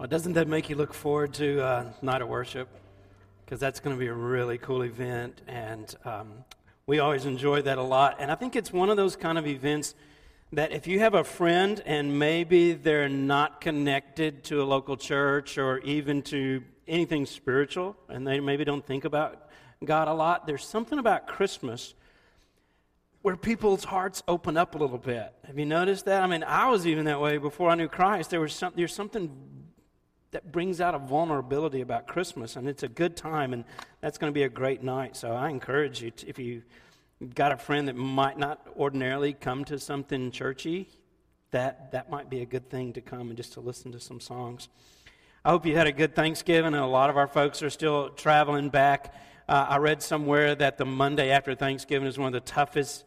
Well, doesn't that make you look forward to uh, Night of Worship? Because that's going to be a really cool event, and um, we always enjoy that a lot. And I think it's one of those kind of events that if you have a friend and maybe they're not connected to a local church or even to anything spiritual, and they maybe don't think about God a lot, there's something about Christmas where people's hearts open up a little bit. Have you noticed that? I mean, I was even that way before I knew Christ. There was some, there's something that brings out a vulnerability about Christmas, and it's a good time, and that's going to be a great night. So I encourage you, to, if you got a friend that might not ordinarily come to something churchy, that that might be a good thing to come and just to listen to some songs. I hope you had a good Thanksgiving, and a lot of our folks are still traveling back. Uh, I read somewhere that the Monday after Thanksgiving is one of the toughest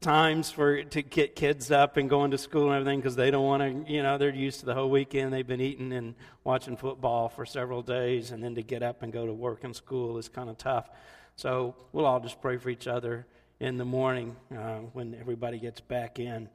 times for to get kids up and going to school and everything because they don't want to you know they're used to the whole weekend they've been eating and watching football for several days and then to get up and go to work and school is kind of tough. So we'll all just pray for each other in the morning uh, when everybody gets back in.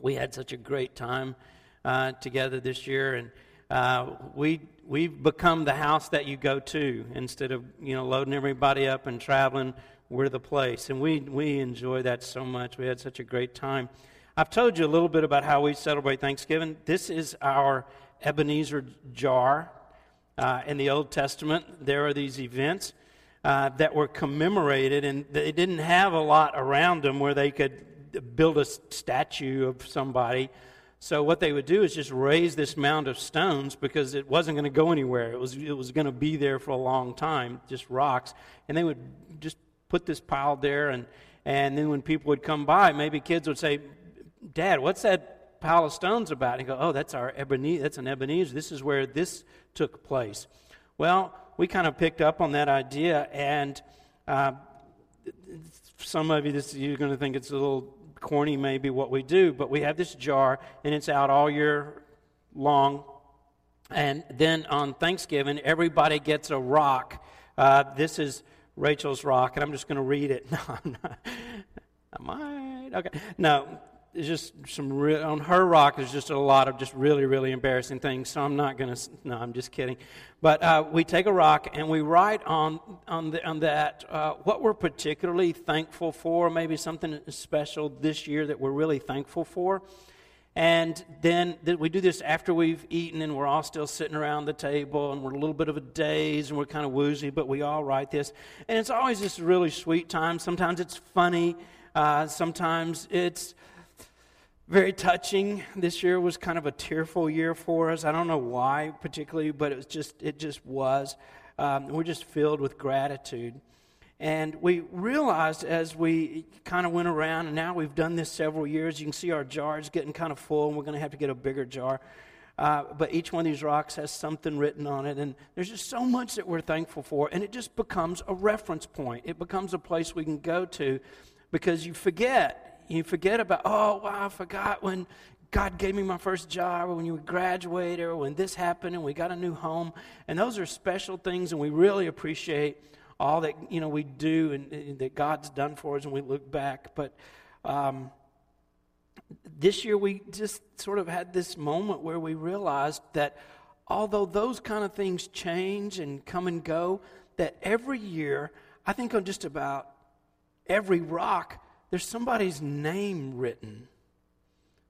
We had such a great time uh, together this year and uh, we we've become the house that you go to instead of you know loading everybody up and traveling we're the place. And we, we enjoy that so much. We had such a great time. I've told you a little bit about how we celebrate Thanksgiving. This is our Ebenezer jar. Uh, in the Old Testament, there are these events uh, that were commemorated, and they didn't have a lot around them where they could build a statue of somebody. So what they would do is just raise this mound of stones because it wasn't going to go anywhere. It was it was going to be there for a long time, just rocks, and they would just put this pile there, and, and then when people would come by, maybe kids would say, Dad, what's that pile of stones about? And go, Oh, that's our Ebenezer, that's an Ebenezer. This is where this took place. Well, we kind of picked up on that idea, and uh, some of you, this, you're going to think it's a little corny, maybe what we do, but we have this jar, and it's out all year long. And then on Thanksgiving, everybody gets a rock. Uh, this is Rachel's rock, and I'm just going to read it. No, I'm not. I might. Okay. No, it's just some real, on her rock there's just a lot of just really really embarrassing things so i'm not going to no i'm just kidding but uh, we take a rock and we write on on, the, on that uh, what we're particularly thankful for maybe something special this year that we're really thankful for and then we do this after we've eaten and we're all still sitting around the table and we're a little bit of a daze and we're kind of woozy, but we all write this. And it's always a really sweet time. Sometimes it's funny, uh, sometimes it's very touching. This year was kind of a tearful year for us. I don't know why particularly, but it was just it just was. Um, we're just filled with gratitude. And we realized as we kind of went around, and now we've done this several years, you can see our jars getting kind of full, and we're going to have to get a bigger jar. Uh, but each one of these rocks has something written on it, and there's just so much that we're thankful for, and it just becomes a reference point. It becomes a place we can go to because you forget. You forget about, oh, wow, I forgot when God gave me my first job, or when you graduated, or when this happened, and we got a new home. And those are special things, and we really appreciate all that you know we do and, and that God's done for us, and we look back. But um, this year we just sort of had this moment where we realized that although those kind of things change and come and go, that every year I think on just about every rock there's somebody's name written.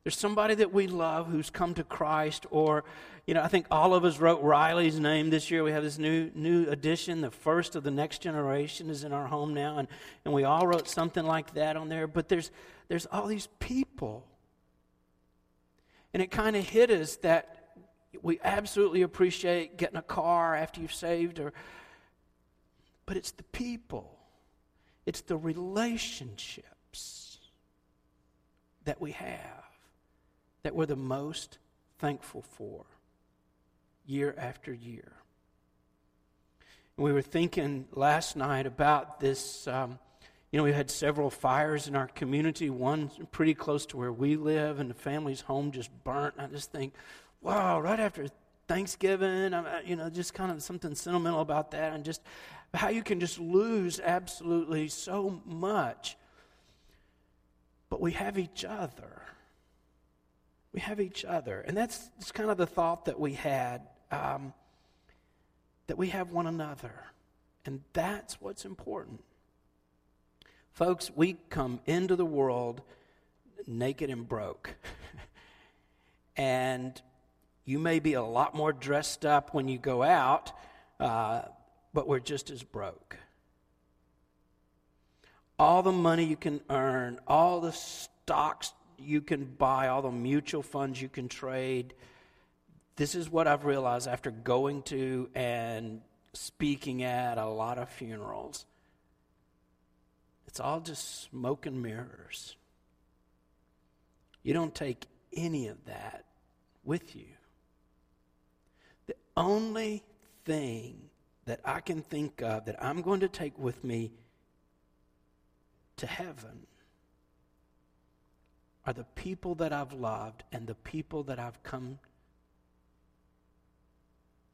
There's somebody that we love who's come to Christ, or, you know, I think all of us wrote Riley's name this year. We have this new new edition. The first of the next generation is in our home now, and, and we all wrote something like that on there. But there's there's all these people. And it kind of hit us that we absolutely appreciate getting a car after you've saved, or but it's the people, it's the relationships that we have that we're the most thankful for year after year. And we were thinking last night about this. Um, you know, we had several fires in our community, one pretty close to where we live, and the family's home just burnt. I just think, wow, right after Thanksgiving, you know, just kind of something sentimental about that, and just how you can just lose absolutely so much. But we have each other. We have each other. And that's, that's kind of the thought that we had um, that we have one another. And that's what's important. Folks, we come into the world naked and broke. and you may be a lot more dressed up when you go out, uh, but we're just as broke. All the money you can earn, all the stocks you can buy, all the mutual funds you can trade. This is what I've realized after going to and speaking at a lot of funerals. It's all just smoke and mirrors. You don't take any of that with you. The only thing that I can think of that I'm going to take with me to heaven are the people that I've loved and the people that I've come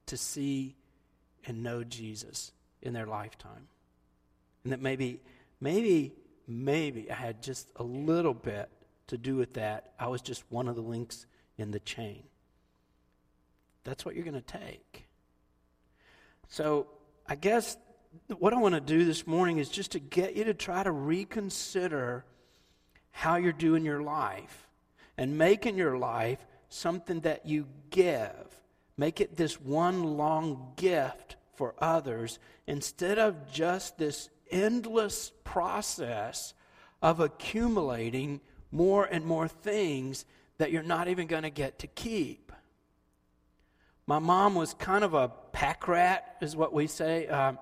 to see and know Jesus in their lifetime. And that maybe, maybe, maybe I had just a little bit to do with that. I was just one of the links in the chain. That's what you're going to take. So I guess what I want to do this morning is just to get you to try to reconsider how you're doing your life and making your life something that you give. Make it this one long gift for others instead of just this endless process of accumulating more and more things that you're not even going to get to keep. My mom was kind of a pack rat, is what we say. Uh,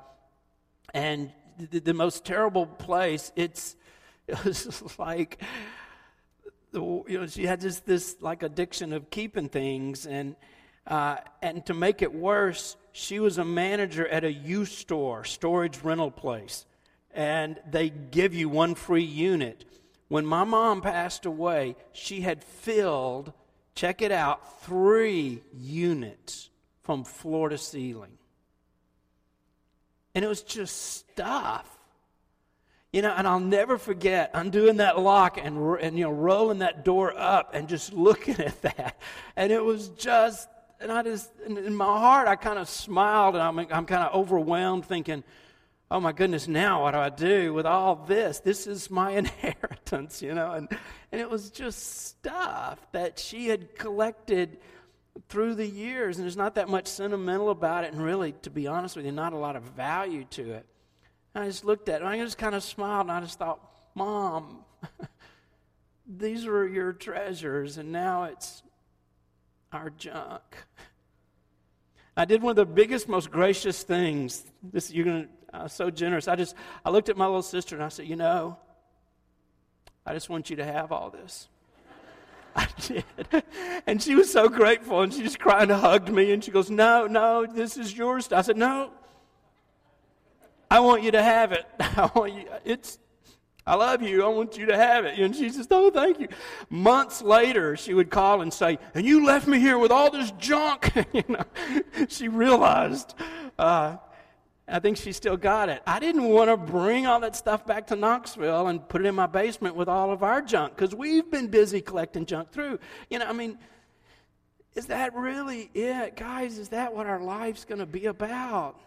and the, the, most terrible place, it's, it was like, you know, she had just this like addiction of keeping things. And, uh, and to make it worse, she was a manager at a used store, storage rental place. And they give you one free unit. When my mom passed away, she had filled, check it out, three units from floor to ceiling. And it was just stuff. You know, and I'll never forget undoing that lock and, and, you know, rolling that door up and just looking at that. And it was just, and I just, in my heart, I kind of smiled and I'm, I'm kind of overwhelmed thinking, oh my goodness, now what do I do with all this? This is my inheritance, you know? And, and it was just stuff that she had collected through the years, and there's not that much sentimental about it, and really, to be honest with you, not a lot of value to it. And I just looked at it, and I just kind of smiled, and I just thought, Mom, these were your treasures, and now it's our junk. I did one of the biggest, most gracious things. This you're gonna uh, so generous. I just I looked at my little sister and I said, you know, I just want you to have all this. I did. And she was so grateful and she just cried and hugged me and she goes, No, no, this is yours. I said, No. I want you to have it. I want you it's I love you. I want you to have it. And she says, Oh, thank you. Months later, she would call and say, And you left me here with all this junk. you know, she realized uh, I think she still got it. I didn't want to bring all that stuff back to Knoxville and put it in my basement with all of our junk because we've been busy collecting junk through. You know, I mean, is that really it? Guys, is that what our life's going to be about?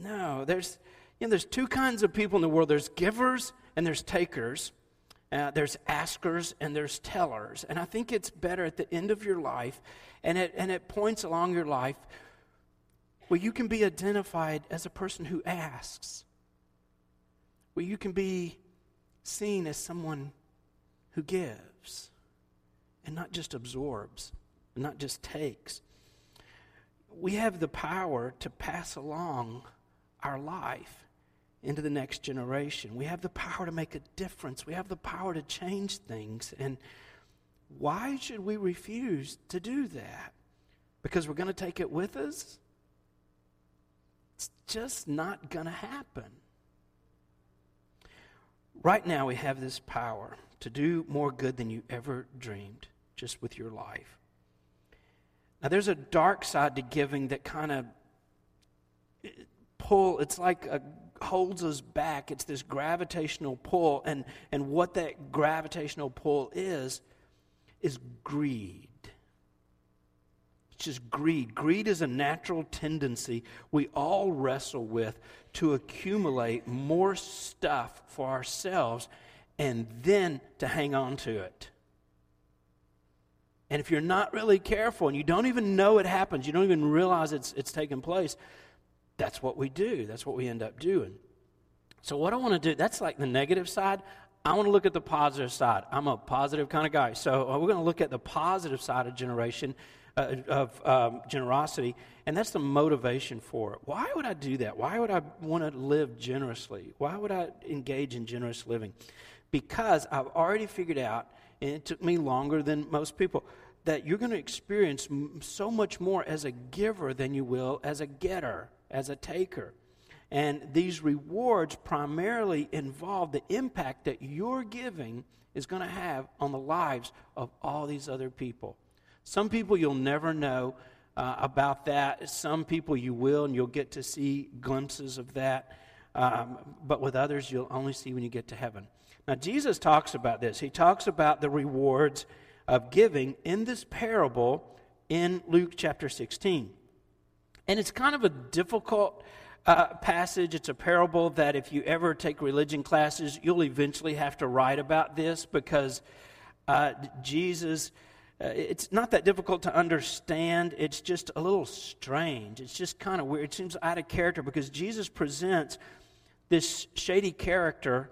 No, there's, you know, there's two kinds of people in the world there's givers and there's takers. Uh, there's askers and there's tellers. And I think it's better at the end of your life and at, and at points along your life where you can be identified as a person who asks, where you can be seen as someone who gives and not just absorbs, and not just takes. We have the power to pass along our life into the next generation. We have the power to make a difference. We have the power to change things. And why should we refuse to do that? Because we're going to take it with us? It's just not going to happen. Right now, we have this power to do more good than you ever dreamed just with your life. Now, there's a dark side to giving that kind of pull, it's like a, holds us back. It's this gravitational pull. And, and what that gravitational pull is, is greed. It's just greed. Greed is a natural tendency we all wrestle with to accumulate more stuff for ourselves and then to hang on to it. And if you're not really careful and you don't even know it happens, you don't even realize it's, it's taking place, that's what we do. That's what we end up doing. So, what I want to do, that's like the negative side. I want to look at the positive side. I'm a positive kind of guy. So, uh, we're going to look at the positive side of generation, uh, of um, generosity, and that's the motivation for it. Why would I do that? Why would I want to live generously? Why would I engage in generous living? Because I've already figured out and it took me longer than most people, that you're going to experience so much more as a giver than you will as a getter, as a taker. And these rewards primarily involve the impact that your giving is going to have on the lives of all these other people. Some people you'll never know uh, about that. Some people you will, and you'll get to see glimpses of that. Um, but with others, you'll only see when you get to heaven. Now, Jesus talks about this. He talks about the rewards of giving in this parable in Luke chapter 16. And it's kind of a difficult uh, passage. It's a parable that if you ever take religion classes, you'll eventually have to write about this because uh, Jesus. Uh, it's not that difficult to understand. It's just a little strange. It's just kind of weird. It seems out of character because Jesus presents this shady character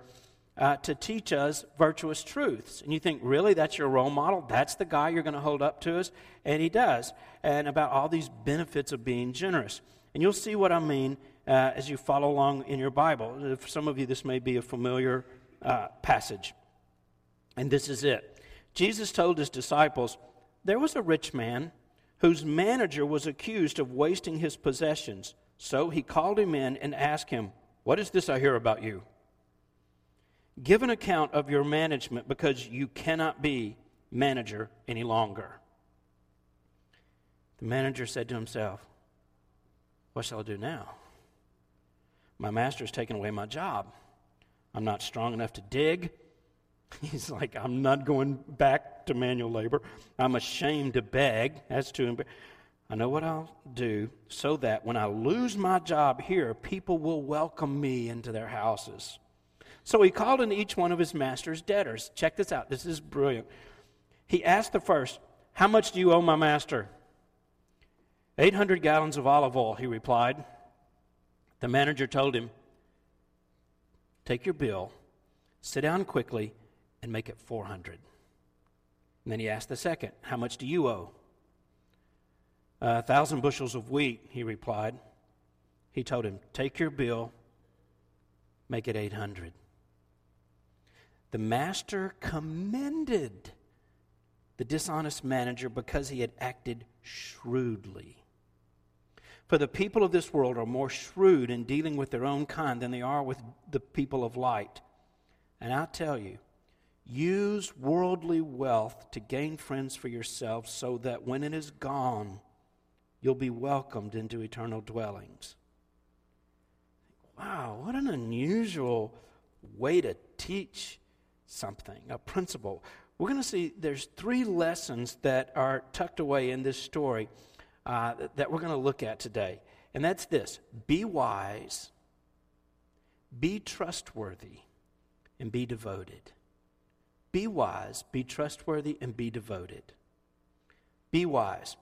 uh, to teach us virtuous truths. And you think, really, that's your role model? That's the guy you're going to hold up to us? And he does. And about all these benefits of being generous. And you'll see what I mean uh, as you follow along in your Bible. For some of you, this may be a familiar uh, passage. And this is it Jesus told his disciples, There was a rich man whose manager was accused of wasting his possessions. So he called him in and asked him, What is this I hear about you? Give an account of your management because you cannot be manager any longer. The manager said to himself, What shall I do now? My master has taken away my job. I'm not strong enough to dig. He's like, I'm not going back to manual labor. I'm ashamed to beg. That's too embarrassing. I know what I'll do so that when I lose my job here, people will welcome me into their houses. So he called in each one of his master's debtors. Check this out. This is brilliant. He asked the first, How much do you owe my master? 800 gallons of olive oil, he replied. The manager told him, Take your bill, sit down quickly, and make it 400. And then he asked the second, How much do you owe? A thousand bushels of wheat, he replied. He told him, Take your bill, make it 800 the master commended the dishonest manager because he had acted shrewdly. For the people of this world are more shrewd in dealing with their own kind than they are with the people of light. And I tell you, use worldly wealth to gain friends for yourself so that when it is gone, you'll be welcomed into eternal dwellings. Wow, what an unusual way to teach something, a principle. We're going to see there's three lessons that are tucked away in this story uh, that we're going to look at today. And that's this be wise, be trustworthy, and be devoted. Be wise, be trustworthy, and be devoted. Be wise.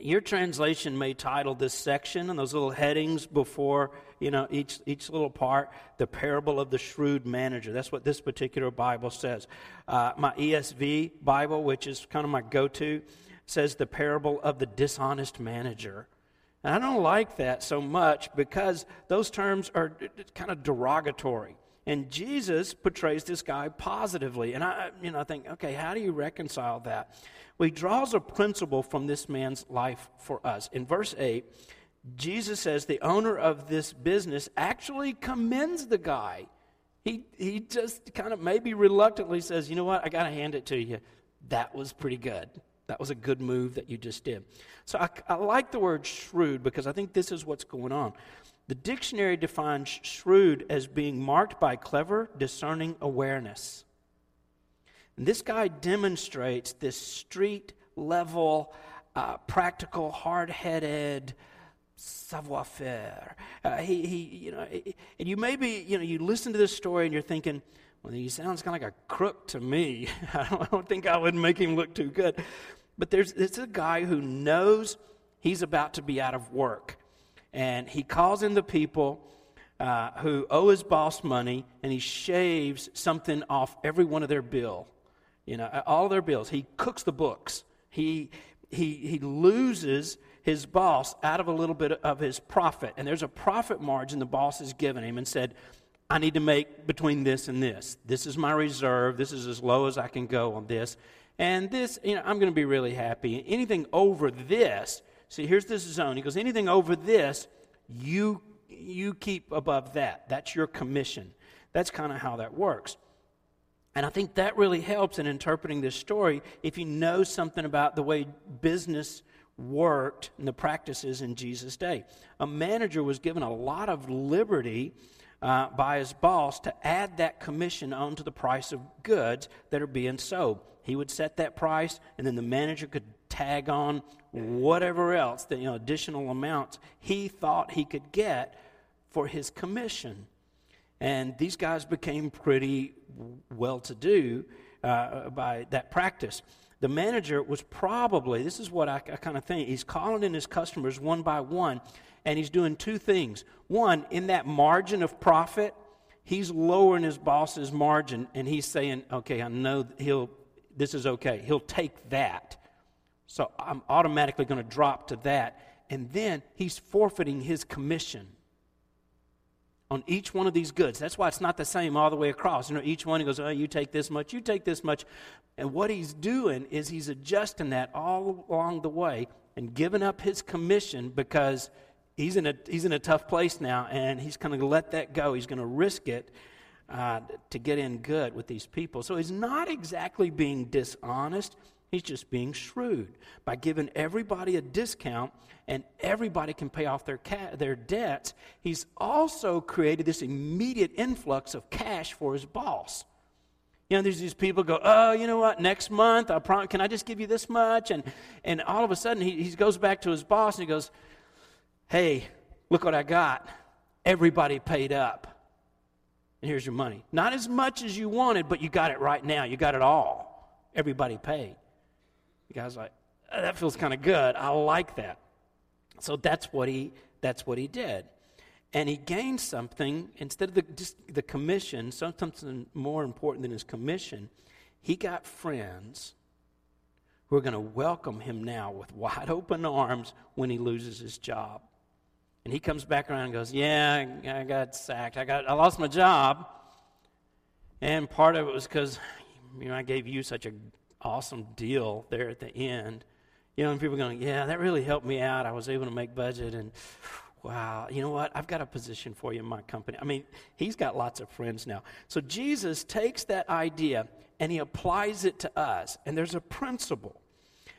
Your translation may title this section and those little headings before you know each each little part the parable of the shrewd manager. That's what this particular Bible says. Uh, my ESV Bible, which is kind of my go-to, says the parable of the dishonest manager. And I don't like that so much because those terms are kind of derogatory. And Jesus portrays this guy positively. And I, you know, I think, okay, how do you reconcile that? Well, he draws a principle from this man's life for us. In verse 8, Jesus says the owner of this business actually commends the guy. He, he just kind of maybe reluctantly says, you know what, I got to hand it to you. That was pretty good. That was a good move that you just did. So I, I like the word shrewd because I think this is what's going on. The dictionary defines shrewd as being marked by clever, discerning awareness. And this guy demonstrates this street level uh, practical, hard headed, savoir faire. Uh, he, he, you know, and you maybe, you know, you listen to this story and you're thinking, well, he sounds kind of like a crook to me. I don't, I don't think I would make him look too good. But there's, it's a guy who knows he's about to be out of work. And he calls in the people uh, who owe his boss money and he shaves something off every one of their bill. You know, all their bills. He cooks the books. He, he, he loses his boss out of a little bit of his profit. And there's a profit margin the boss has given him and said, I need to make between this and this. This is my reserve. This is as low as I can go on this. And this, you know, I'm going to be really happy. Anything over this, see, here's this zone. He goes, anything over this, you you keep above that. That's your commission. That's kind of how that works. And I think that really helps in interpreting this story if you know something about the way business worked and the practices in Jesus' day. A manager was given a lot of liberty uh, by his boss to add that commission onto the price of goods that are being sold. He would set that price, and then the manager could tag on whatever else, the you know, additional amounts he thought he could get for his commission. And these guys became pretty well to do uh, by that practice. The manager was probably, this is what I, I kind of think, he's calling in his customers one by one, and he's doing two things. One, in that margin of profit, he's lowering his boss's margin, and he's saying, okay, I know he'll, this is okay. He'll take that. So I'm automatically going to drop to that. And then he's forfeiting his commission on each one of these goods. That's why it's not the same all the way across. You know, each one he goes, oh, you take this much, you take this much. And what he's doing is he's adjusting that all along the way and giving up his commission because he's in a, he's in a tough place now and he's going to let that go. He's going to risk it uh, to get in good with these people. So he's not exactly being dishonest. He's just being shrewd by giving everybody a discount and everybody can pay off their, ca- their debts. He's also created this immediate influx of cash for his boss. You know, there's these people go, oh, you know what, next month, I prom- can I just give you this much? And, and all of a sudden, he, he goes back to his boss and he goes, hey, look what I got. Everybody paid up. And here's your money. Not as much as you wanted, but you got it right now. You got it all. Everybody paid. The guy's like, uh, that feels kind of good. I like that. So that's what he that's what he did. And he gained something instead of the, just the commission, something more important than his commission. He got friends who are going to welcome him now with wide open arms when he loses his job. And he comes back around and goes, "Yeah, I got sacked. I got I lost my job." And part of it was because you know I gave you such a awesome deal there at the end. You know, and people going, yeah, that really helped me out. I was able to make budget and wow, you know what? I've got a position for you in my company. I mean, he's got lots of friends now. So Jesus takes that idea and he applies it to us. And there's a principle.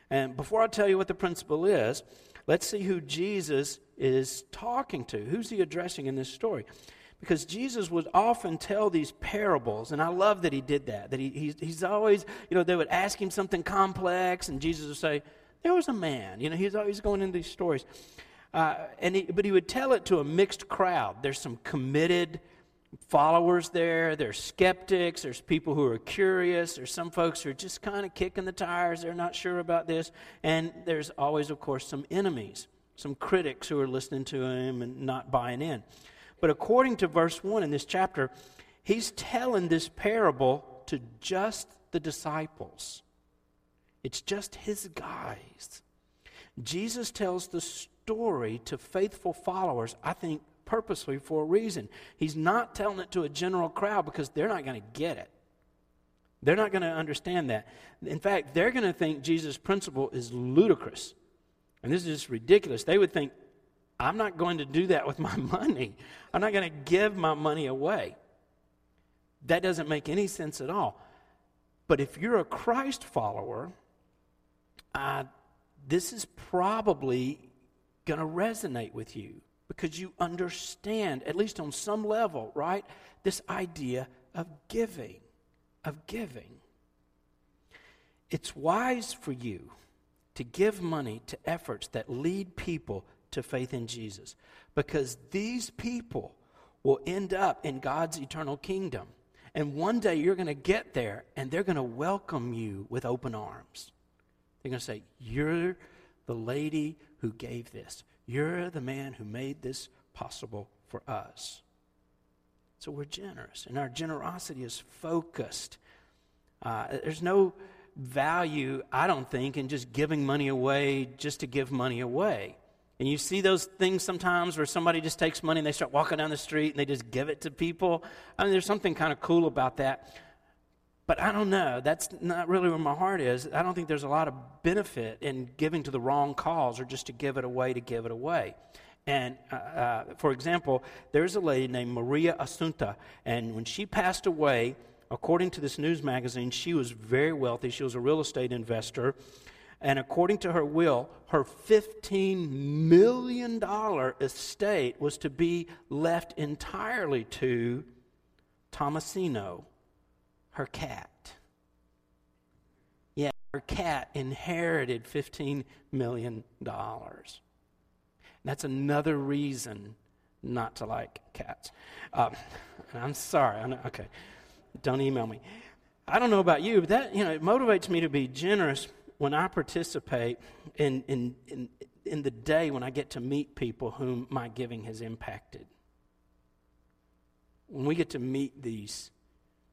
And before I tell you what the principle is, let's see who Jesus is talking to. Who's he addressing in this story? Because Jesus would often tell these parables, and I love that he did that. That he, he's, he's always, you know, they would ask him something complex, and Jesus would say, There was a man. You know, he's always going into these stories. Uh, and he, but he would tell it to a mixed crowd. There's some committed followers there, there's skeptics, there's people who are curious, there's some folks who are just kind of kicking the tires, they're not sure about this, and there's always, of course, some enemies, some critics who are listening to him and not buying in. But according to verse 1 in this chapter, he's telling this parable to just the disciples. It's just his guys. Jesus tells the story to faithful followers, I think purposely for a reason. He's not telling it to a general crowd because they're not going to get it. They're not going to understand that. In fact, they're going to think Jesus' principle is ludicrous. And this is just ridiculous. They would think, I'm not going to do that with my money. I'm not going to give my money away. That doesn't make any sense at all. But if you're a Christ follower, uh, this is probably going to resonate with you because you understand, at least on some level, right? This idea of giving, of giving. It's wise for you to give money to efforts that lead people to faith in Jesus because these people will end up in God's eternal kingdom. And one day you're going to get there and they're going to welcome you with open arms. They're going to say, You're the lady who gave this. You're the man who made this possible for us. So we're generous, and our generosity is focused. Uh, there's no value, I don't think, in just giving money away just to give money away. And you see those things sometimes where somebody just takes money and they start walking down the street and they just give it to people. I mean, there's something kind of cool about that. But I don't know. That's not really where my heart is. I don't think there's a lot of benefit in giving to the wrong cause or just to give it away to give it away. And uh, uh, for example, there's a lady named Maria Assunta, and when she passed away, according to this news magazine, she was very wealthy. She was a real estate investor. And according to her will, her $15 million estate was to be left entirely to Thomasino, her cat. Yeah, her cat inherited $15 million. That's another reason not to like cats. Um, I'm sorry. I'm not, okay, don't email me. I don't know about you, but that you know it motivates me to be generous when I participate in, in, in, in the day when I get to meet people whom my giving has impacted. When we get to meet these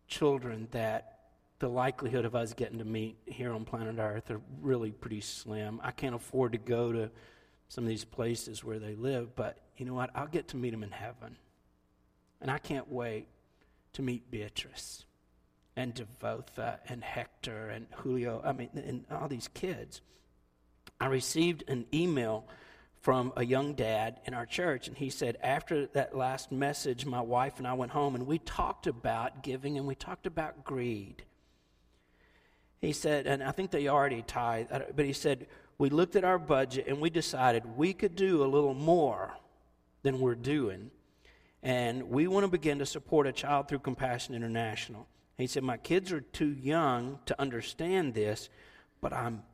children that the likelihood of us getting to meet here on planet Earth are really pretty slim. I can't afford to go to some of these places where they live, but you know what? I'll get to meet them in heaven. And I can't wait to meet Beatrice and Devotha and Hector and Julio, I mean, and all these kids. I received an email from a young dad in our church, and he said, After that last message, my wife and I went home and we talked about giving and we talked about greed. He said, and I think they already tithe, uh, but he said, We looked at our budget and we decided we could do a little more than we're doing. And we want to begin to support a Child Through Compassion International. He said, My kids are too young to understand this, but I'm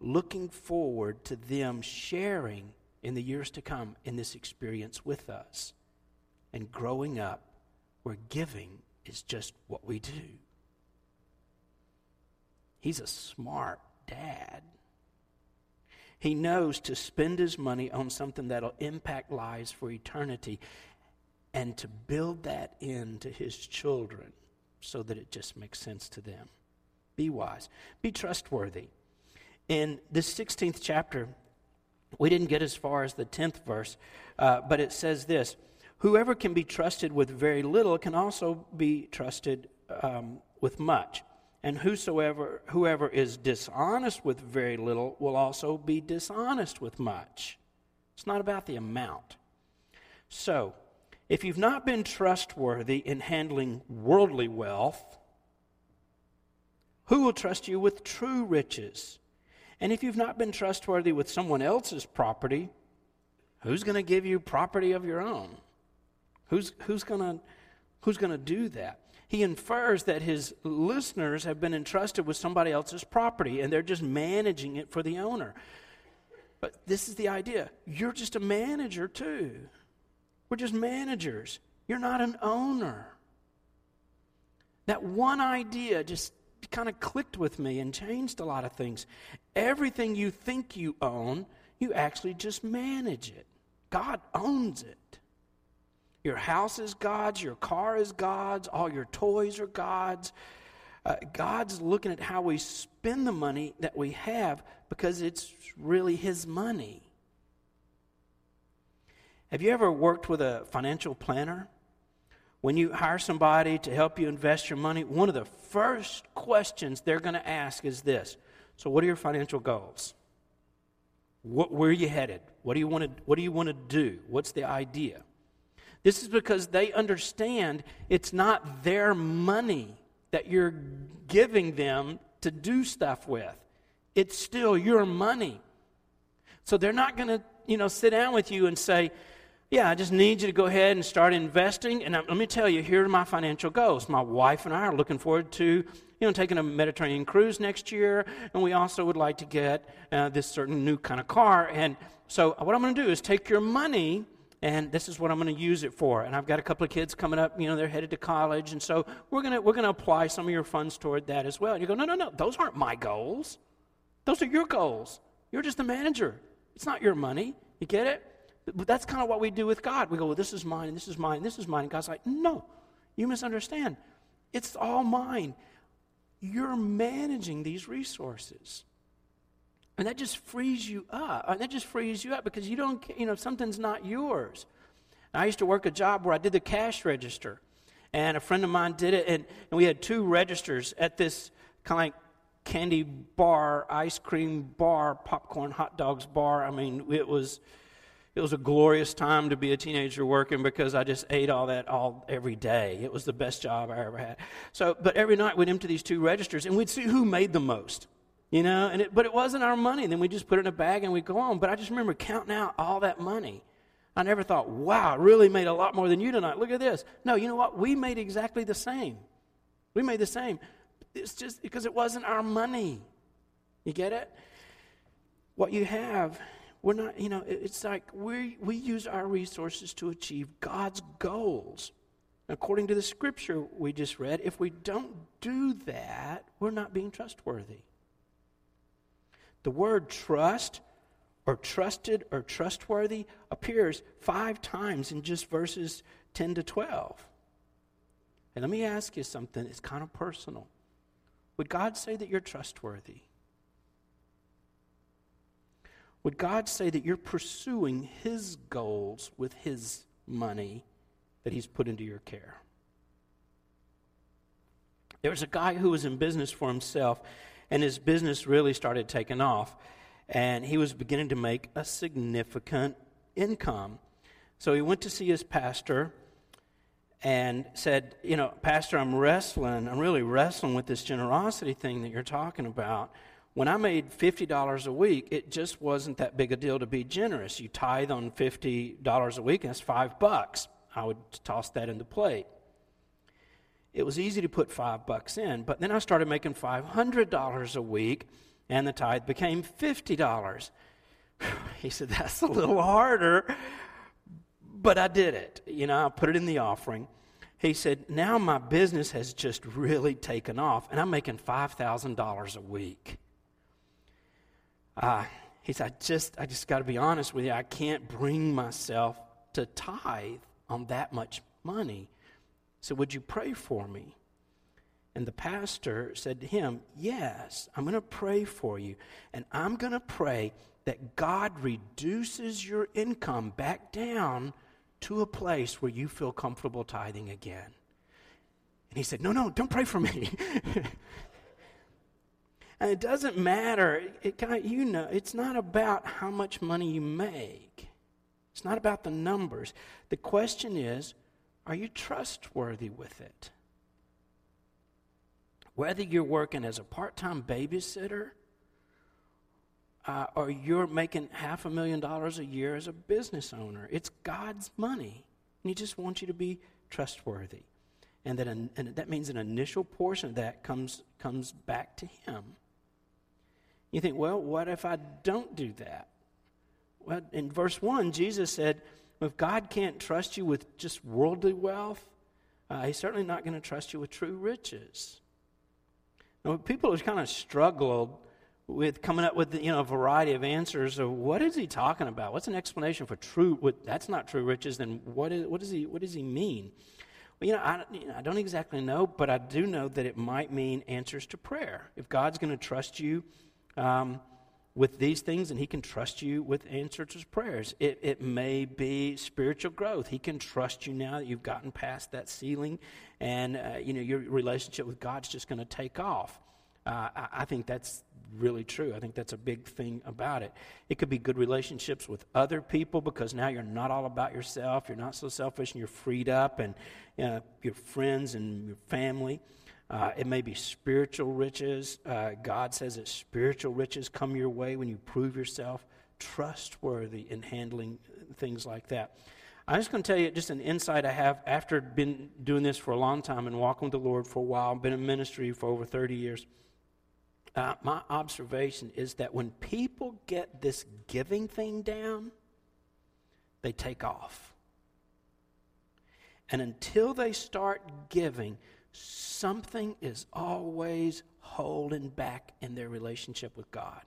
looking forward to them sharing in the years to come in this experience with us and growing up where giving is just what we do. He's a smart dad. He knows to spend his money on something that'll impact lives for eternity and to build that into his children so that it just makes sense to them. Be wise, be trustworthy. In this 16th chapter, we didn't get as far as the 10th verse, uh, but it says this Whoever can be trusted with very little can also be trusted um, with much. And whosoever whoever is dishonest with very little will also be dishonest with much. It's not about the amount. So, if you've not been trustworthy in handling worldly wealth, who will trust you with true riches? And if you've not been trustworthy with someone else's property, who's going to give you property of your own? Who's, who's going who's going to do that? He infers that his listeners have been entrusted with somebody else's property and they're just managing it for the owner. But this is the idea you're just a manager too. We're just managers. You're not an owner. That one idea just kind of clicked with me and changed a lot of things. Everything you think you own, you actually just manage it. God owns it. Your house is God's, your car is God's, all your toys are God's. Uh, God's looking at how we spend the money that we have because it's really His money. Have you ever worked with a financial planner? When you hire somebody to help you invest your money, one of the first questions they're going to ask is this So, what are your financial goals? What, where are you headed? What do you want to, what do you want to do? What's the idea? This is because they understand it's not their money that you're giving them to do stuff with. It's still your money. So they're not going to, you know, sit down with you and say, yeah, I just need you to go ahead and start investing. And let me tell you, here are my financial goals. My wife and I are looking forward to you know, taking a Mediterranean cruise next year, and we also would like to get uh, this certain new kind of car. And so, what I'm going to do is take your money, and this is what I'm going to use it for. And I've got a couple of kids coming up, you know, they're headed to college, and so we're going to we're going to apply some of your funds toward that as well. And you go, no, no, no, those aren't my goals. Those are your goals. You're just the manager. It's not your money. You get it? But that's kind of what we do with God. We go, well, this is mine, and this is mine, and this is mine. And God's like, no, you misunderstand. It's all mine. You're managing these resources. And that just frees you up. And that just frees you up because you don't, you know, something's not yours. I used to work a job where I did the cash register. And a friend of mine did it, and, and we had two registers at this kind of like candy bar, ice cream bar, popcorn, hot dogs bar. I mean, it was it was a glorious time to be a teenager working because I just ate all that all every day. It was the best job I ever had. So, but every night we'd empty these two registers and we'd see who made the most, you know. And it, but it wasn't our money. Then we just put it in a bag and we'd go on. But I just remember counting out all that money. I never thought, wow, I really made a lot more than you tonight. Look at this. No, you know what? We made exactly the same. We made the same. It's just because it wasn't our money. You get it? What you have we're not, you know, it's like we, we use our resources to achieve God's goals. According to the scripture we just read, if we don't do that, we're not being trustworthy. The word trust or trusted or trustworthy appears five times in just verses 10 to 12. And let me ask you something, it's kind of personal. Would God say that you're trustworthy? Would God say that you're pursuing His goals with His money that He's put into your care? There was a guy who was in business for himself, and his business really started taking off, and he was beginning to make a significant income. So he went to see his pastor and said, You know, Pastor, I'm wrestling. I'm really wrestling with this generosity thing that you're talking about. When I made $50 a week, it just wasn't that big a deal to be generous. You tithe on $50 a week, and that's five bucks. I would toss that in the plate. It was easy to put five bucks in, but then I started making $500 a week, and the tithe became $50. He said, That's a little harder, but I did it. You know, I put it in the offering. He said, Now my business has just really taken off, and I'm making $5,000 a week. Uh, he said, I just, I just got to be honest with you. I can't bring myself to tithe on that much money. So would you pray for me? And the pastor said to him, Yes, I'm going to pray for you. And I'm going to pray that God reduces your income back down to a place where you feel comfortable tithing again. And he said, No, no, don't pray for me. And it doesn't matter. It, it, you know, it's not about how much money you make. It's not about the numbers. The question is, are you trustworthy with it? Whether you're working as a part-time babysitter uh, or you're making half a million dollars a year as a business owner, it's God's money. And He just wants you to be trustworthy. And that, and that means an initial portion of that comes, comes back to Him. You think, well, what if I don't do that? Well, in verse 1, Jesus said, if God can't trust you with just worldly wealth, uh, He's certainly not going to trust you with true riches. Now, people have kind of struggled with coming up with you know a variety of answers of what is he talking about? What's an explanation for true? What, that's not true riches. Then what is what does he what does he mean? Well, you know, I, you know, I don't exactly know, but I do know that it might mean answers to prayer. If God's going to trust you um, with these things, and He can trust you with answers to prayers. It, it may be spiritual growth. He can trust you now that you've gotten past that ceiling, and uh, you know your relationship with God's just going to take off. Uh, I, I think that's really true. I think that's a big thing about it. It could be good relationships with other people because now you're not all about yourself. You're not so selfish, and you're freed up, and you know, your friends and your family. Uh, it may be spiritual riches. Uh, God says that spiritual riches come your way when you prove yourself trustworthy in handling things like that. I'm just going to tell you just an insight I have after been doing this for a long time and walking with the Lord for a while, been in ministry for over 30 years. Uh, my observation is that when people get this giving thing down, they take off. And until they start giving, something is always holding back in their relationship with God.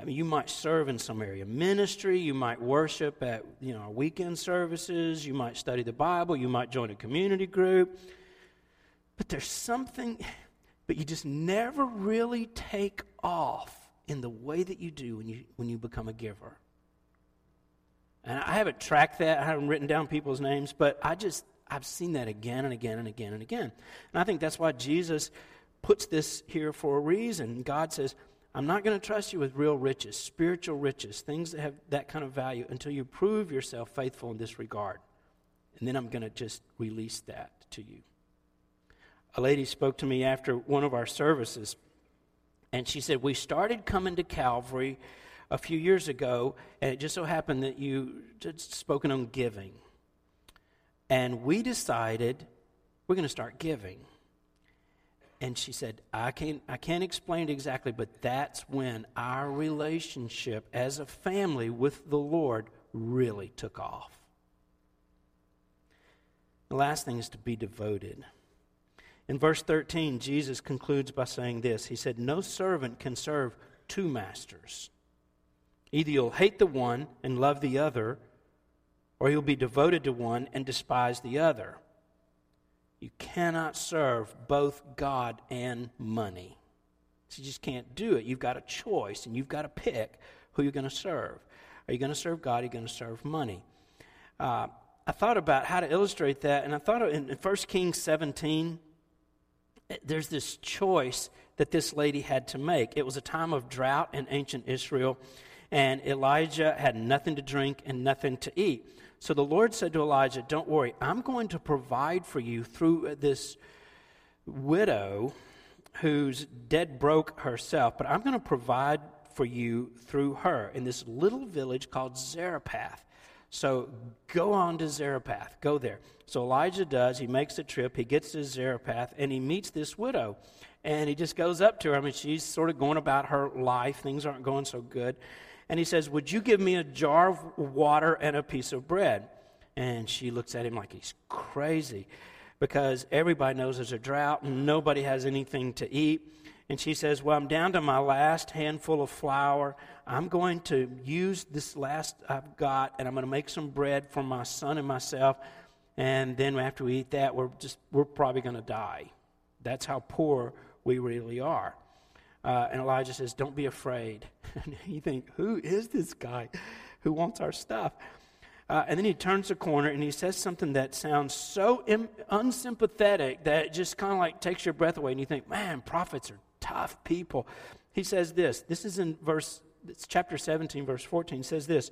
I mean, you might serve in some area, ministry. You might worship at you know weekend services. You might study the Bible. You might join a community group. But there's something, but you just never really take off in the way that you do when you when you become a giver. And I haven't tracked that. I haven't written down people's names, but I just I've seen that again and again and again and again. And I think that's why Jesus puts this here for a reason. God says, I'm not going to trust you with real riches, spiritual riches, things that have that kind of value until you prove yourself faithful in this regard. And then I'm going to just release that to you. A lady spoke to me after one of our services, and she said, We started coming to Calvary a few years ago, and it just so happened that you had spoken on giving. And we decided we're going to start giving. And she said, I can't, I can't explain it exactly, but that's when our relationship as a family with the Lord really took off. The last thing is to be devoted. In verse 13, Jesus concludes by saying this He said, No servant can serve two masters. Either you'll hate the one and love the other, or you'll be devoted to one and despise the other. You cannot serve both God and money. So you just can't do it. You've got a choice, and you've got to pick who you're going to serve. Are you going to serve God? Are you going to serve money? Uh, I thought about how to illustrate that, and I thought in 1 Kings 17, there's this choice that this lady had to make. It was a time of drought in ancient Israel, and Elijah had nothing to drink and nothing to eat. So the Lord said to Elijah, Don't worry, I'm going to provide for you through this widow who's dead broke herself, but I'm going to provide for you through her in this little village called Zarephath. So go on to Zarephath. Go there. So Elijah does. He makes the trip. He gets to Zarephath and he meets this widow. And he just goes up to her. I mean, she's sort of going about her life. Things aren't going so good and he says, Would you give me a jar of water and a piece of bread? And she looks at him like he's crazy because everybody knows there's a drought and nobody has anything to eat. And she says, Well, I'm down to my last handful of flour. I'm going to use this last I've got and I'm going to make some bread for my son and myself. And then after we eat that, we're just we're probably going to die. That's how poor we really are. Uh, and Elijah says, Don't be afraid. And you think, Who is this guy who wants our stuff? Uh, and then he turns the corner and he says something that sounds so Im- unsympathetic that it just kind of like takes your breath away. And you think, Man, prophets are tough people. He says this. This is in verse, it's chapter 17, verse 14. says this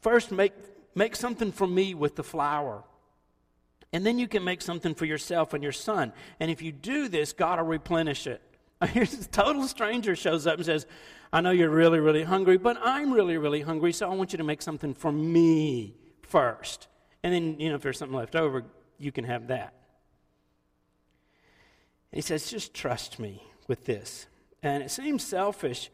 First, make, make something for me with the flour. And then you can make something for yourself and your son. And if you do this, God will replenish it. Here's a total stranger shows up and says, I know you're really, really hungry, but I'm really, really hungry, so I want you to make something for me first. And then, you know, if there's something left over, you can have that. And he says, just trust me with this. And it seems selfish,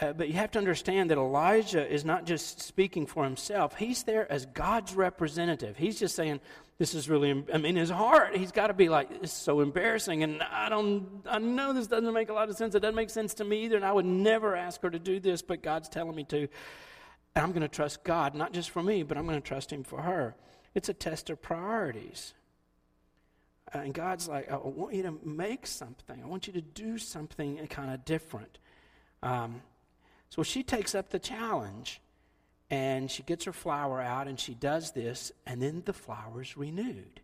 uh, but you have to understand that Elijah is not just speaking for himself, he's there as God's representative. He's just saying, this is really, I mean, his heart, he's got to be like, it's so embarrassing. And I don't, I know this doesn't make a lot of sense. It doesn't make sense to me either. And I would never ask her to do this, but God's telling me to. And I'm going to trust God, not just for me, but I'm going to trust him for her. It's a test of priorities. And God's like, I want you to make something. I want you to do something kind of different. Um, so she takes up the challenge and she gets her flour out and she does this, and then the flour is renewed.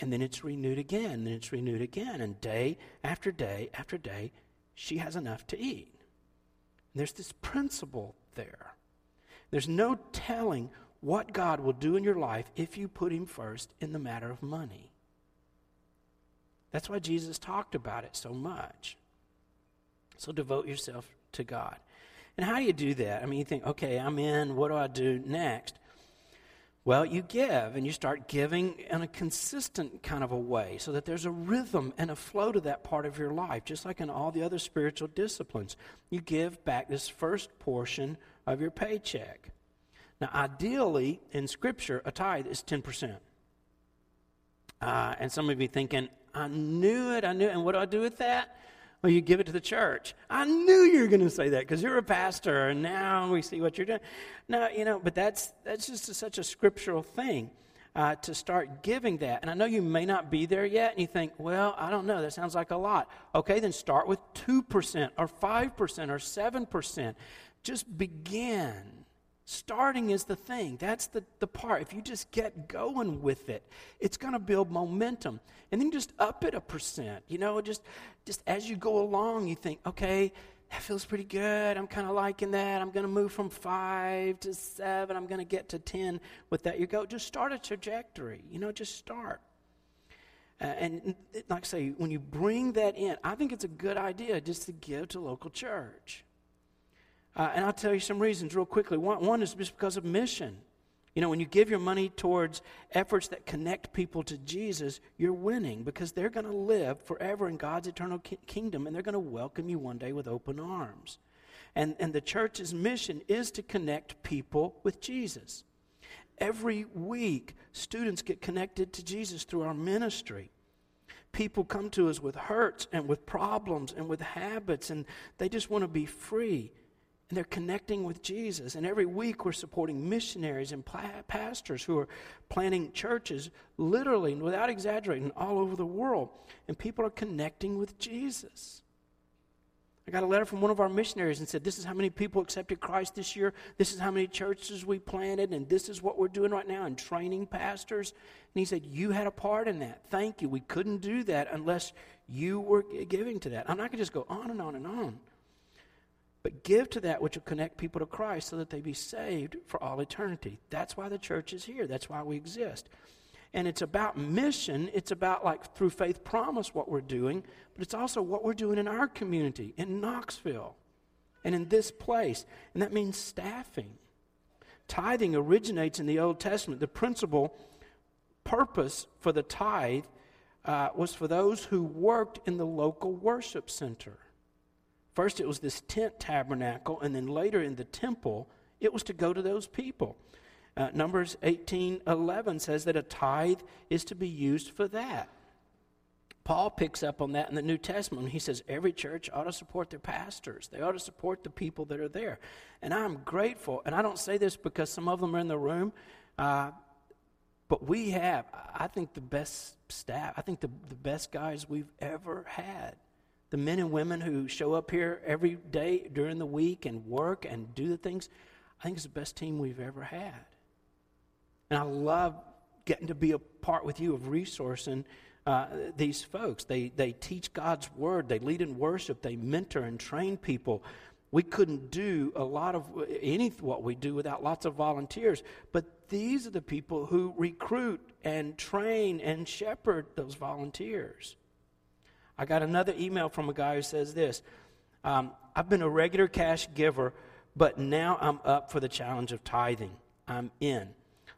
And then it's renewed again, and then it's renewed again. And day after day after day, she has enough to eat. And there's this principle there. There's no telling what God will do in your life if you put Him first in the matter of money. That's why Jesus talked about it so much. So devote yourself to God. And how do you do that? I mean, you think, okay, I'm in, what do I do next? Well, you give and you start giving in a consistent kind of a way so that there's a rhythm and a flow to that part of your life, just like in all the other spiritual disciplines. You give back this first portion of your paycheck. Now, ideally, in Scripture, a tithe is 10%. Uh, and some of you thinking, I knew it, I knew it. And what do I do with that? Well, you give it to the church. I knew you were going to say that because you're a pastor, and now we see what you're doing. No, you know, but that's that's just a, such a scriptural thing uh, to start giving that. And I know you may not be there yet, and you think, well, I don't know, that sounds like a lot. Okay, then start with two percent, or five percent, or seven percent. Just begin Starting is the thing. That's the, the part. If you just get going with it, it's going to build momentum. And then just up it a percent. You know, just just as you go along, you think, okay, that feels pretty good. I'm kind of liking that. I'm going to move from five to seven. I'm going to get to 10 with that. You go, just start a trajectory. You know, just start. Uh, and like I say, when you bring that in, I think it's a good idea just to give to local church. Uh, and I'll tell you some reasons real quickly. One, one is just because of mission. You know, when you give your money towards efforts that connect people to Jesus, you're winning because they're going to live forever in God's eternal ki- kingdom and they're going to welcome you one day with open arms. And, and the church's mission is to connect people with Jesus. Every week, students get connected to Jesus through our ministry. People come to us with hurts and with problems and with habits, and they just want to be free and they're connecting with Jesus. And every week we're supporting missionaries and pastors who are planting churches, literally, without exaggerating, all over the world. And people are connecting with Jesus. I got a letter from one of our missionaries and said, This is how many people accepted Christ this year. This is how many churches we planted, and this is what we're doing right now in training pastors. And he said, You had a part in that. Thank you. We couldn't do that unless you were giving to that. I'm not going to just go on and on and on. But give to that which will connect people to Christ so that they be saved for all eternity. That's why the church is here. That's why we exist. And it's about mission. It's about, like, through faith promise, what we're doing, but it's also what we're doing in our community, in Knoxville, and in this place. And that means staffing. Tithing originates in the Old Testament. The principal purpose for the tithe uh, was for those who worked in the local worship center. First, it was this tent tabernacle, and then later in the temple, it was to go to those people. Uh, Numbers 18 11 says that a tithe is to be used for that. Paul picks up on that in the New Testament. He says every church ought to support their pastors. They ought to support the people that are there. And I'm grateful. And I don't say this because some of them are in the room, uh, but we have, I think, the best staff. I think the, the best guys we've ever had the men and women who show up here every day during the week and work and do the things, I think it's the best team we've ever had. And I love getting to be a part with you of resourcing uh, these folks. They, they teach God's word, they lead in worship, they mentor and train people. We couldn't do a lot of any what we do without lots of volunteers. But these are the people who recruit and train and shepherd those volunteers. I got another email from a guy who says this um, I've been a regular cash giver, but now I'm up for the challenge of tithing. I'm in.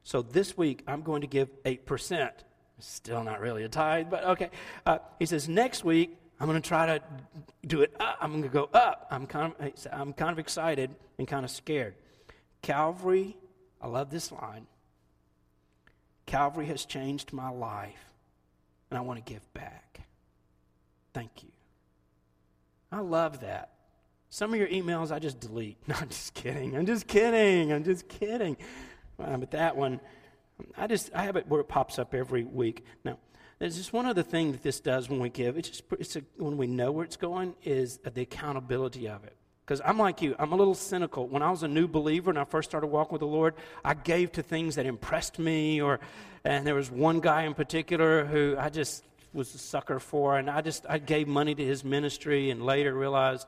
So this week, I'm going to give 8%. Still not really a tithe, but okay. Uh, he says, next week, I'm going to try to do it up. I'm going to go up. I'm kind, of, I'm kind of excited and kind of scared. Calvary, I love this line. Calvary has changed my life, and I want to give back. Thank you. I love that. Some of your emails I just delete. No, I'm just kidding. I'm just kidding. I'm just kidding. Uh, but that one, I just I have it where it pops up every week. Now, there's just one other thing that this does when we give. It's just it's a, when we know where it's going is the accountability of it. Because I'm like you, I'm a little cynical. When I was a new believer and I first started walking with the Lord, I gave to things that impressed me, or and there was one guy in particular who I just was a sucker for, and I just I gave money to his ministry, and later realized,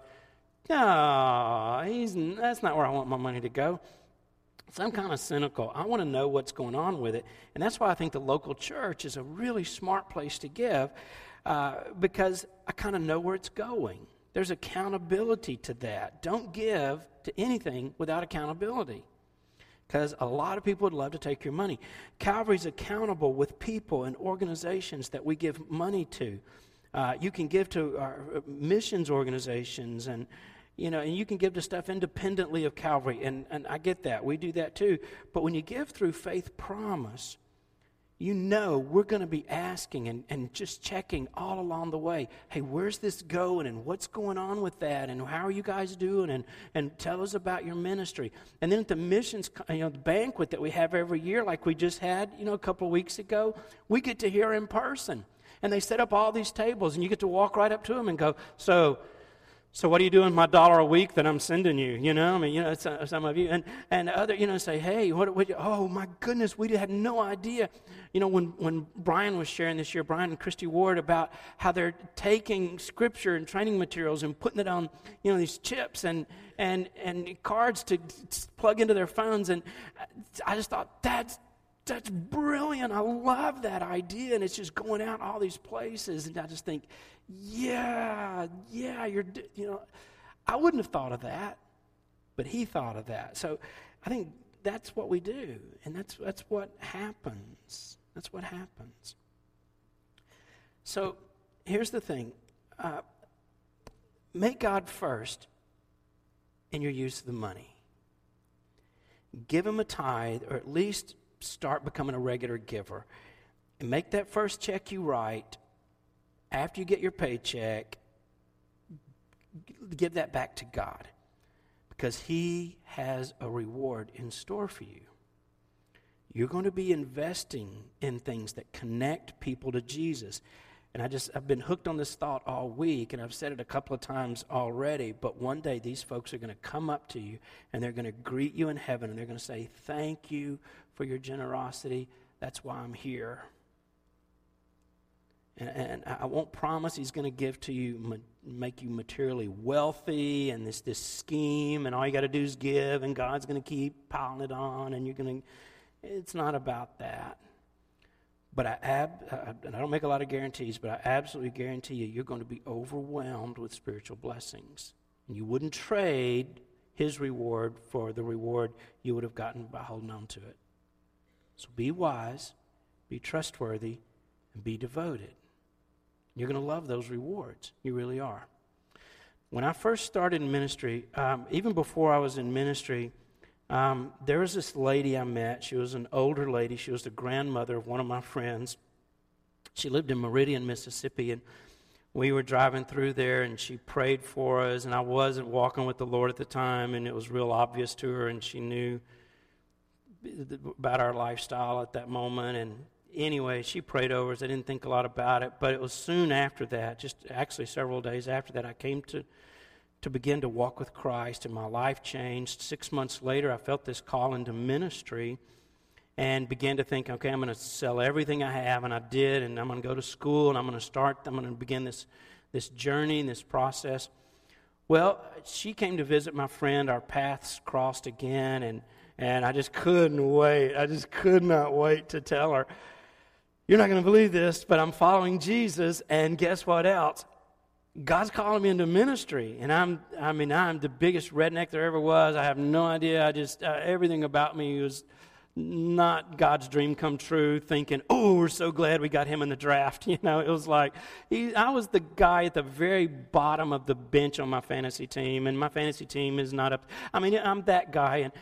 no, he's that's not where I want my money to go. So I'm kind of cynical. I want to know what's going on with it, and that's why I think the local church is a really smart place to give, uh, because I kind of know where it's going. There's accountability to that. Don't give to anything without accountability. Because a lot of people would love to take your money. Calvary's accountable with people and organizations that we give money to. Uh, you can give to our uh, missions organizations and you know, and you can give to stuff independently of Calvary, and, and I get that. We do that too. But when you give through faith promise, you know we're going to be asking and, and just checking all along the way hey where's this going and what's going on with that and how are you guys doing and, and tell us about your ministry. And then at the missions you know the banquet that we have every year like we just had you know a couple of weeks ago we get to hear in person. And they set up all these tables and you get to walk right up to them and go so so what are you doing my dollar a week that I'm sending you? You know, I mean, you know, some of you and and other, you know, say, hey, what? what oh my goodness, we had no idea. You know, when when Brian was sharing this year, Brian and Christy Ward about how they're taking scripture and training materials and putting it on, you know, these chips and and and cards to plug into their phones, and I just thought that's that's brilliant. I love that idea. And it's just going out all these places. And I just think, yeah, yeah, you're, you know, I wouldn't have thought of that, but he thought of that. So I think that's what we do. And that's, that's what happens. That's what happens. So here's the thing uh, make God first in your use of the money. Give him a tithe, or at least start becoming a regular giver. And make that first check you write after you get your paycheck, give that back to God because He has a reward in store for you. You're going to be investing in things that connect people to Jesus. And I just, I've been hooked on this thought all week, and I've said it a couple of times already. But one day, these folks are going to come up to you and they're going to greet you in heaven and they're going to say, Thank you for your generosity. That's why I'm here. And, and I won't promise he's going to give to you, make you materially wealthy and this, this scheme, and all you got to do is give, and God's going to keep piling it on, and you're going to. It's not about that. But I, ab, and I don't make a lot of guarantees, but I absolutely guarantee you, you're going to be overwhelmed with spiritual blessings. And you wouldn't trade his reward for the reward you would have gotten by holding on to it. So be wise, be trustworthy, and be devoted. You're going to love those rewards. You really are. When I first started in ministry, um, even before I was in ministry, um, there was this lady I met. She was an older lady. She was the grandmother of one of my friends. She lived in Meridian, Mississippi, and we were driving through there, and she prayed for us. And I wasn't walking with the Lord at the time, and it was real obvious to her, and she knew about our lifestyle at that moment. And anyway, she prayed over us. I didn't think a lot about it, but it was soon after that, just actually several days after that, I came to to begin to walk with Christ, and my life changed. Six months later, I felt this call into ministry and began to think, okay, I'm going to sell everything I have, and I did, and I'm going to go to school, and I'm going to start, I'm going to begin this, this journey and this process. Well, she came to visit my friend. Our paths crossed again, and, and I just couldn't wait. I just could not wait to tell her you're not going to believe this, but I'm following Jesus, and guess what else? God's calling me into ministry, and I'm, I mean, I'm the biggest redneck there ever was. I have no idea. I just, uh, everything about me was not God's dream come true, thinking, oh, we're so glad we got him in the draft. You know, it was like, he, I was the guy at the very bottom of the bench on my fantasy team, and my fantasy team is not up. I mean, I'm that guy, and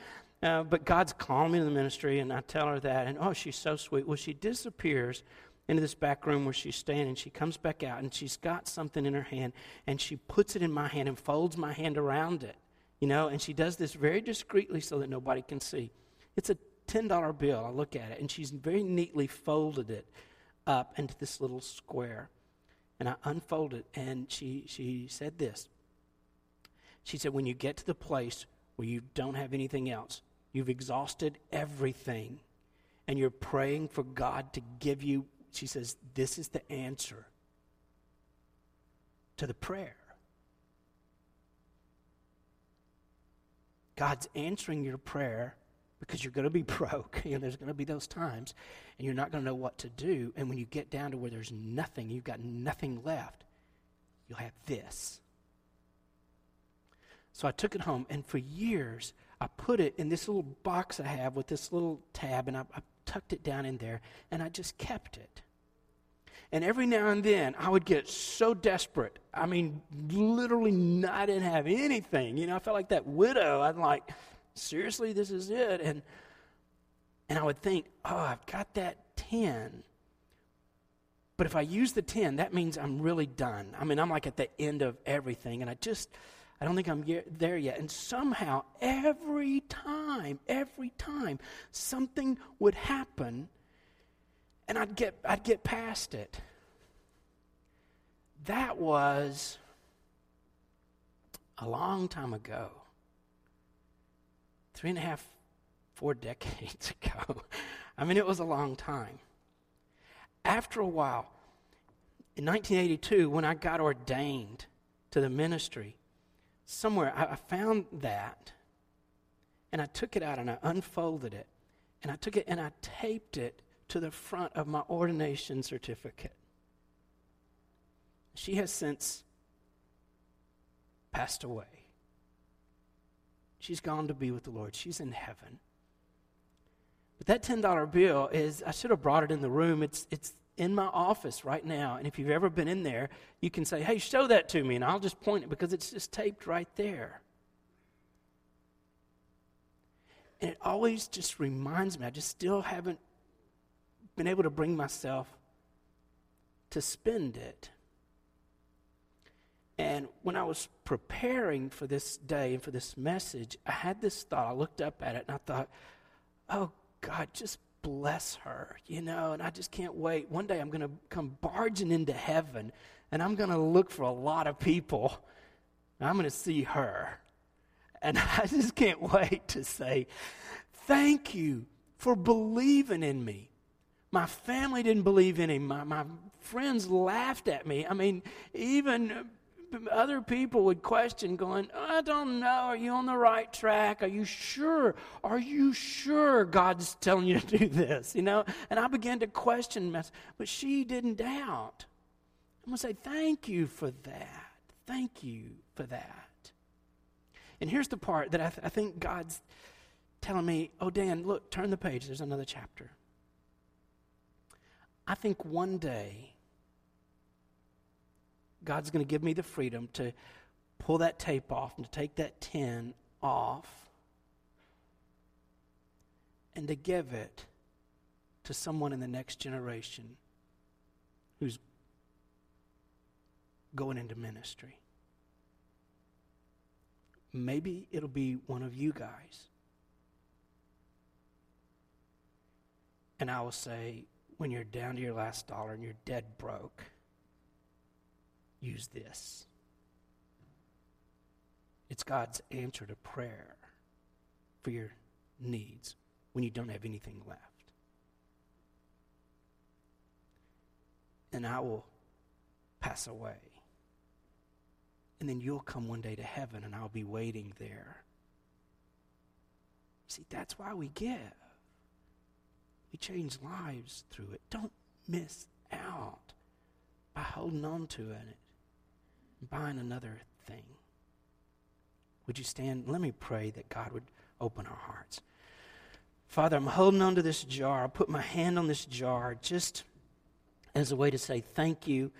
uh, but God's calling me to the ministry, and I tell her that, and oh, she's so sweet. Well, she disappears into this back room where she's standing. She comes back out, and she's got something in her hand, and she puts it in my hand and folds my hand around it, you know, and she does this very discreetly so that nobody can see. It's a $10 bill. I look at it, and she's very neatly folded it up into this little square. And I unfold it, and she, she said this. She said, When you get to the place where you don't have anything else, You've exhausted everything. And you're praying for God to give you, she says, this is the answer to the prayer. God's answering your prayer because you're going to be broke. You know, there's going to be those times, and you're not going to know what to do. And when you get down to where there's nothing, you've got nothing left, you'll have this. So I took it home, and for years, I put it in this little box I have with this little tab, and I, I tucked it down in there, and I just kept it. And every now and then, I would get so desperate. I mean, literally, I didn't have anything. You know, I felt like that widow. I'm like, seriously, this is it. And and I would think, oh, I've got that 10. But if I use the 10, that means I'm really done. I mean, I'm like at the end of everything. And I just, I don't think I'm there yet. And somehow, every time, every time, something would happen and I'd get, I'd get past it. That was a long time ago. Three and a half, four decades ago. I mean, it was a long time. After a while, in 1982, when I got ordained to the ministry, somewhere I, I found that and I took it out and I unfolded it and I took it and I taped it to the front of my ordination certificate. She has since passed away. She's gone to be with the Lord. She's in heaven. But that $10 bill is, I should have brought it in the room. It's, it's in my office right now. And if you've ever been in there, you can say, hey, show that to me. And I'll just point it because it's just taped right there. And it always just reminds me, I just still haven't been able to bring myself to spend it. And when I was preparing for this day and for this message, I had this thought. I looked up at it and I thought, oh, God, just bless her, you know, and I just can't wait. One day I'm going to come barging into heaven and I'm going to look for a lot of people. I'm going to see her. And I just can't wait to say, thank you for believing in me. My family didn't believe in him. My, my friends laughed at me. I mean, even other people would question, going, I don't know, are you on the right track? Are you sure? Are you sure God's telling you to do this? You know? And I began to question, but she didn't doubt. I'm going to say, thank you for that. Thank you for that. And here's the part that I, th- I think God's telling me, oh, Dan, look, turn the page. There's another chapter. I think one day God's going to give me the freedom to pull that tape off and to take that tin off and to give it to someone in the next generation who's going into ministry. Maybe it'll be one of you guys. And I will say, when you're down to your last dollar and you're dead broke, use this. It's God's answer to prayer for your needs when you don't have anything left. And I will pass away. And then you'll come one day to heaven and I'll be waiting there. See, that's why we give. We change lives through it. Don't miss out by holding on to it buying another thing. Would you stand? Let me pray that God would open our hearts. Father, I'm holding on to this jar. I put my hand on this jar just as a way to say thank you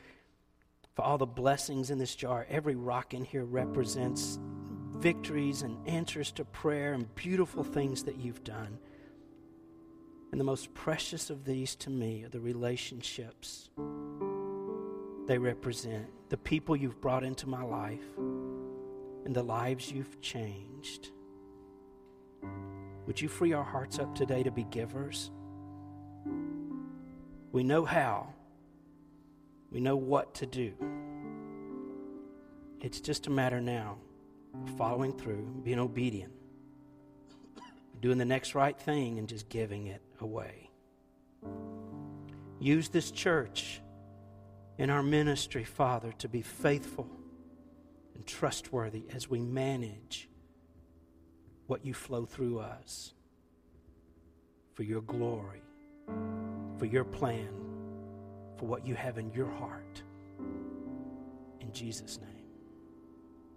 for all the blessings in this jar. Every rock in here represents victories and answers to prayer and beautiful things that you've done. And the most precious of these to me are the relationships they represent, the people you've brought into my life, and the lives you've changed. Would you free our hearts up today to be givers? We know how, we know what to do. It's just a matter now of following through, being obedient doing the next right thing and just giving it away. Use this church in our ministry, Father, to be faithful and trustworthy as we manage what you flow through us for your glory, for your plan, for what you have in your heart. In Jesus' name.